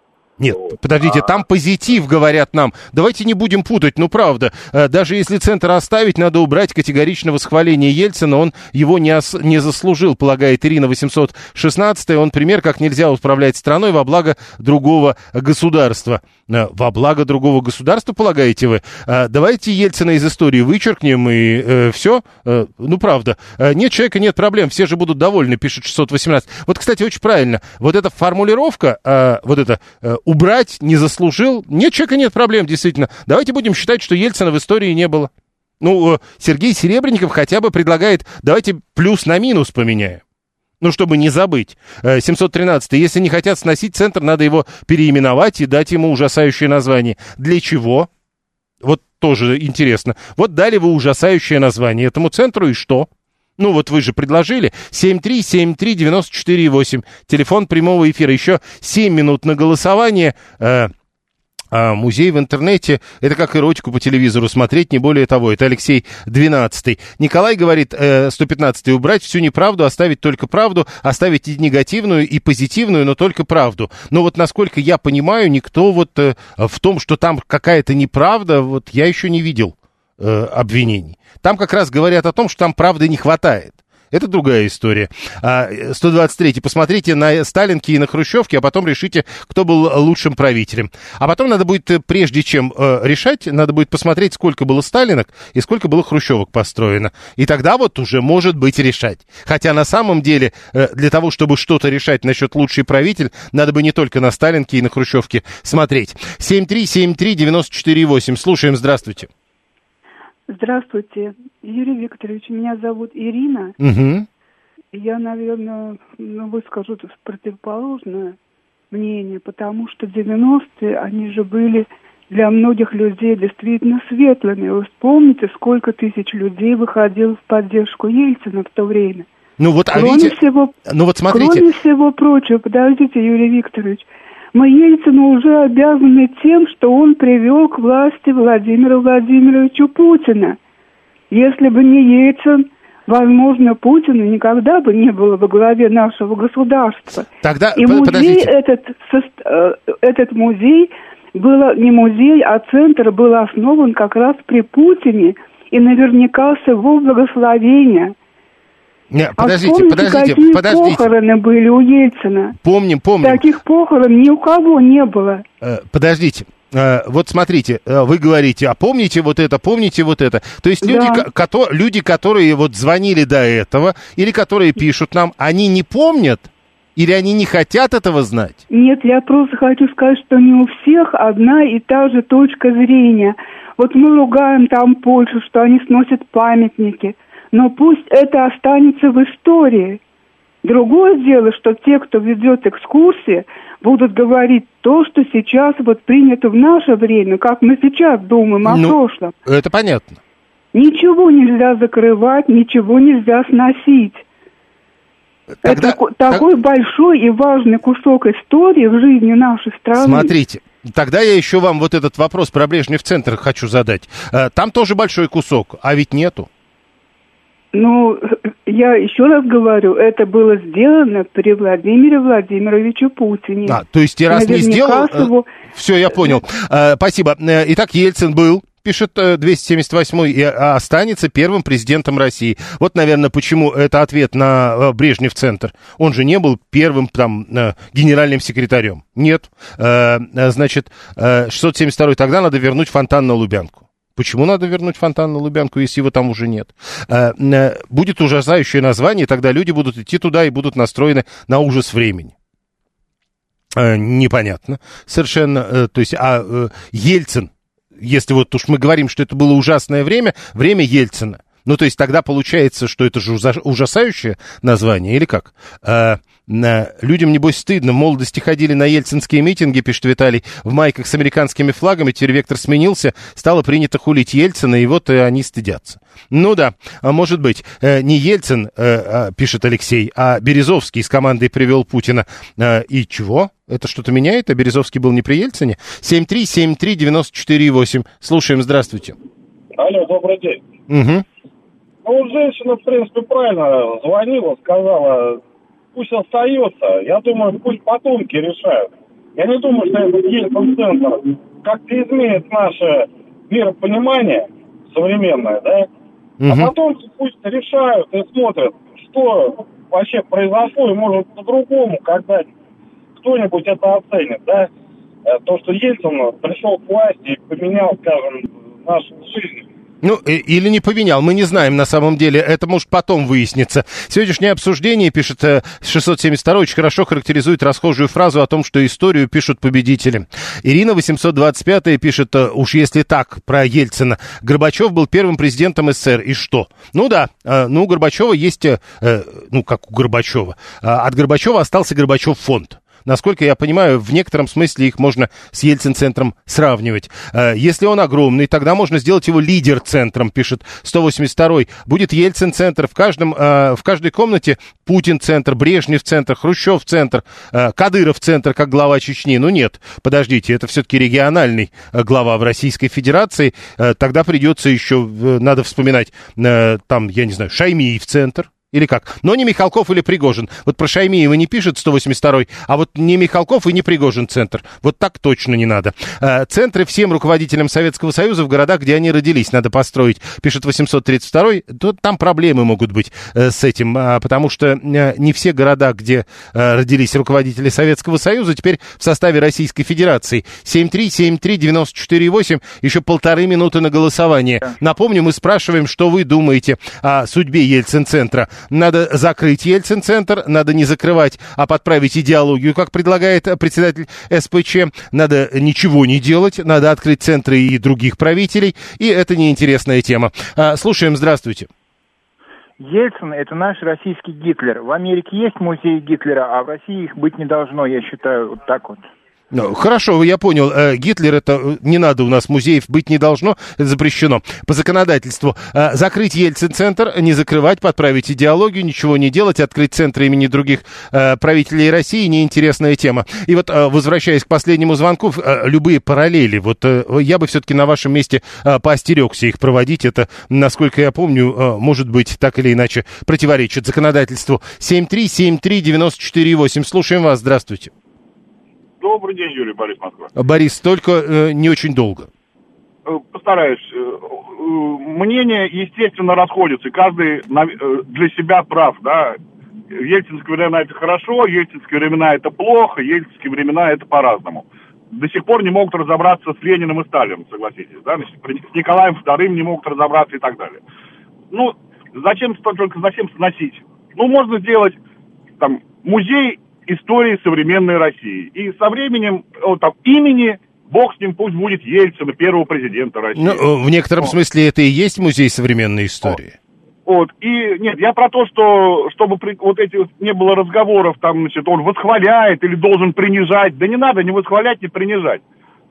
Нет, подождите, там позитив, говорят нам. Давайте не будем путать, ну правда. Э, Даже если центр оставить, надо убрать категорично восхваление Ельцина. Он его не, ос- не заслужил, полагает Ирина 816. Он пример, как нельзя управлять страной во благо другого государства. Э, Во благо другого государства, полагаете вы? Э, Давайте Ельцина из истории вычеркнем и все. Ну правда. Э, Нет человека, нет проблем. Все же будут довольны, пишет 618. Вот, кстати, очень правильно. Вот эта формулировка, э, вот это э, убрать не заслужил. Нет человека, нет проблем, действительно. Давайте будем считать, что Ельцина в истории не было. Ну, э, Сергей Серебренников хотя бы предлагает, давайте плюс на минус поменяем. Ну, чтобы не забыть. Э, 713. Если не хотят сносить центр, надо его переименовать и дать ему ужасающее название. Для чего? Вот тоже интересно. Вот дали вы ужасающее название этому центру, и что? Ну, вот вы же предложили. 7373948. Телефон прямого эфира. Еще 7 минут на голосование. Э, а музей в интернете – это как эротику по телевизору смотреть, не более того. Это Алексей 12 Николай говорит, э, 115 убрать всю неправду, оставить только правду, оставить и негативную, и позитивную, но только правду. Но вот насколько я понимаю, никто вот э, в том, что там какая-то неправда, вот я еще не видел э, обвинений. Там как раз говорят о том, что там правды не хватает. Это другая история. А, 123. Посмотрите на Сталинки и на Хрущевки, а потом решите, кто был лучшим правителем. А потом надо будет, э, прежде чем э, решать, надо будет посмотреть, сколько было Сталинок и сколько было Хрущевок построено. И тогда вот уже может быть решать. Хотя на самом деле э, для того, чтобы что-то решать насчет лучший правитель, надо бы не только на Сталинки и на Хрущевки смотреть. 7373948. Слушаем, здравствуйте. Здравствуйте, Юрий Викторович. Меня зовут Ирина. Угу. Я, наверное, ну, выскажу противоположное мнение, потому что 90-е, они же были для многих людей действительно светлыми. Вы вспомните, сколько тысяч людей выходило в поддержку Ельцина в то время. Ну вот, а кроме видите, всего, ну вот смотрите. Кроме всего прочего, подождите, Юрий Викторович, мы Ельцину уже обязаны тем, что он привел к власти Владимира Владимировича Путина. Если бы не Ельцин, возможно, Путина никогда бы не было во главе нашего государства. Тогда, И музей подождите. этот, э, этот музей было не музей, а центр был основан как раз при Путине и наверняка с его благословения. Не, а подождите, вспомните, подождите, какие подождите. похороны были у Ельцина. Помним, помним. Таких похорон ни у кого не было. Э, Подождите. Э, Вот смотрите, э, вы говорите, а помните вот это, помните вот это. То есть люди, Да. ко- люди, которые вот звонили до этого, или которые пишут нам, они не помнят, или они не хотят этого знать? Нет, я просто хочу сказать, что не у всех одна и та же точка зрения. Вот мы ругаем там Польшу, что они сносят памятники. Но пусть это останется в истории. Другое дело, что те, кто ведет экскурсии, будут говорить то, что сейчас вот принято в наше время, как мы сейчас думаем о Ну, прошлом. Это понятно. Ничего нельзя закрывать, ничего нельзя сносить. Тогда- Это такой большой и важный кусок истории в жизни нашей страны. Смотрите, тогда я еще вам вот этот вопрос про Брежнев-центр хочу задать. Э, Там тоже большой кусок, а ведь нету. Ну, я еще раз говорю, это было сделано при Владимире Владимировиче Путине. А, то есть и раз не сделал... с его- Все, я понял. Э, Спасибо. Э, Итак, Ельцин был пишет э, 278 и а, останется первым президентом России. Вот, наверное, почему это ответ на э, Брежнев-центр. Он же не был первым там э, генеральным секретарем. Нет. Э, э, Значит, э, 672 тогда надо вернуть фонтан на Лубянку. Почему надо вернуть фонтан на Лубянку, если его там уже нет? Э, э, Будет ужасающее название, тогда люди будут идти туда и будут настроены на ужас времени. Э, непонятно совершенно. То есть, а Ельцин, если вот уж мы говорим, что это было ужасное время, время Ельцина. Ну, то есть тогда получается, что это же ужа- ужасающее название, или как? Э, на- людям, небось, стыдно. В молодости ходили на ельцинские митинги, пишет Виталий, в майках с американскими флагами, теперь вектор сменился, стало принято хулить Ельцина, и вот э, они стыдятся. Ну да, а может быть, э, не Ельцин, э, а, пишет Алексей, а Березовский с командой привел Путина. Э, и чего? Это что-то меняет? А Березовский был не при Ельцине? 7373948. Слушаем, здравствуйте. Алло, добрый день. Угу. Ну, женщина, в принципе, правильно звонила, сказала, пусть остается. Я думаю, пусть потомки решают. Я не думаю, что этот Ельцин-центр как-то изменит наше миропонимание современное, да? А потом пусть решают и смотрят, что вообще произошло, и может по-другому, когда кто-нибудь это оценит, да? Э, То, что Ельцин пришел к власти и поменял, скажем, нашу жизнь. Ну, э, или не поменял, мы не знаем на самом деле, это может потом выясниться. Сегодняшнее обсуждение, пишет э, 672 очень хорошо характеризует расхожую фразу о том, что историю пишут победители. Ирина 825 пишет, э, уж если так, про Ельцина. Горбачев был первым президентом СССР, и что? Ну да, э, ну у Горбачева есть, э, э, ну как у Горбачева, э, от Горбачева остался Горбачев фонд. Насколько я понимаю, в некотором смысле их можно с Ельцин-центром сравнивать. Э, Если он огромный, тогда можно сделать его лидер-центром, пишет 182-й. Будет Ельцин-центр, в, каждом, э, в каждой комнате Путин-центр, Брежнев-центр, Хрущев-центр, э, Кадыров-центр, как глава Чечни. Ну нет, подождите, это все-таки региональный глава в Российской Федерации. Тогда придется еще, надо вспоминать, там, я не знаю, Шаймиев-центр. Или как? Но не Михалков или Пригожин. Вот про Шаймиева не пишет 182-й, а вот не Михалков и не Пригожин центр. Вот так точно не надо. Э, Центры всем руководителям Советского Союза в городах, где они родились, надо построить, пишет 832-й. Тут там проблемы могут быть э, с этим, а, потому что э, не все города, где э, родились руководители Советского Союза, теперь в составе Российской Федерации. 7373948, еще полторы минуты на голосование. Напомню, мы спрашиваем, что вы думаете о судьбе Ельцин-центра. Надо закрыть Ельцин-центр, надо не закрывать, а подправить идеологию, как предлагает председатель СПЧ. Надо ничего не делать, надо открыть центры и других правителей, и это неинтересная тема. А, Слушаем, здравствуйте. Ельцин – это наш российский Гитлер. В Америке есть музей Гитлера, а в России их быть не должно, я считаю, вот так вот. Ну, хорошо, я понял. Э, Гитлер это э, не надо у нас музеев быть не должно, это запрещено по законодательству. Э, Закрыть Ельцин-центр, не закрывать, подправить идеологию, ничего не делать, открыть центры имени других правителей России неинтересная тема. И вот возвращаясь к последнему звонку, любые параллели, вот я бы все-таки на вашем месте поостерегся их проводить. Это, насколько я помню, может быть так или иначе противоречит законодательству. 7373948. Слушаем вас. Здравствуйте. Добрый день, Юрий Борис Москва. Борис, только э, не очень долго. Э, Постараюсь. Э, э, Мнения, естественно, расходятся. и Каждый э, для себя прав, да. Ельцинские времена это хорошо, ельцинские времена это плохо, ельцинские времена это по-разному. До сих пор не могут разобраться с Лениным и Сталиным, согласитесь, да? С Николаем II не могут разобраться и так далее. Ну, зачем только зачем сносить? Ну, можно сделать там музей истории современной России. И со временем вот, там, имени, бог с ним, пусть будет Ельцина, первого президента России. Ну, э, в некотором смысле это и есть музей современной истории. Вот, и нет, я про то, что чтобы при- вот эти вот не было разговоров, там, значит, он восхваляет или должен принижать. Да не надо ни восхвалять, ни принижать.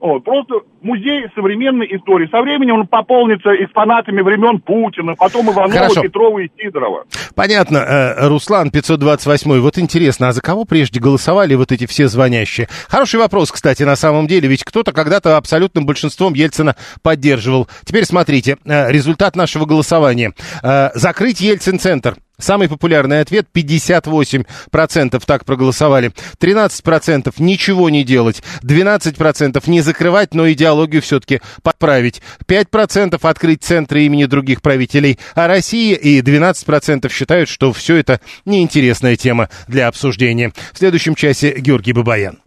Вот, просто музей современной истории. Со временем он пополнится экспонатами времен Путина, потом Иванова, Хорошо. Петрова и Сидорова. Понятно, э, Руслан 528. Вот интересно, а за кого прежде голосовали вот эти все звонящие? Хороший вопрос, кстати, на самом деле, ведь кто-то когда-то абсолютным большинством Ельцина поддерживал. Теперь смотрите, э, результат нашего голосования. Э, Закрыть Ельцин-центр. Самый популярный ответ 58% так проголосовали. 13% ничего не делать. 12% не закрывать, но идеологию все-таки подправить. 5% открыть центры имени других правителей. А Россия и 12% считают, что все это неинтересная тема для обсуждения. В следующем часе Георгий Бабаян.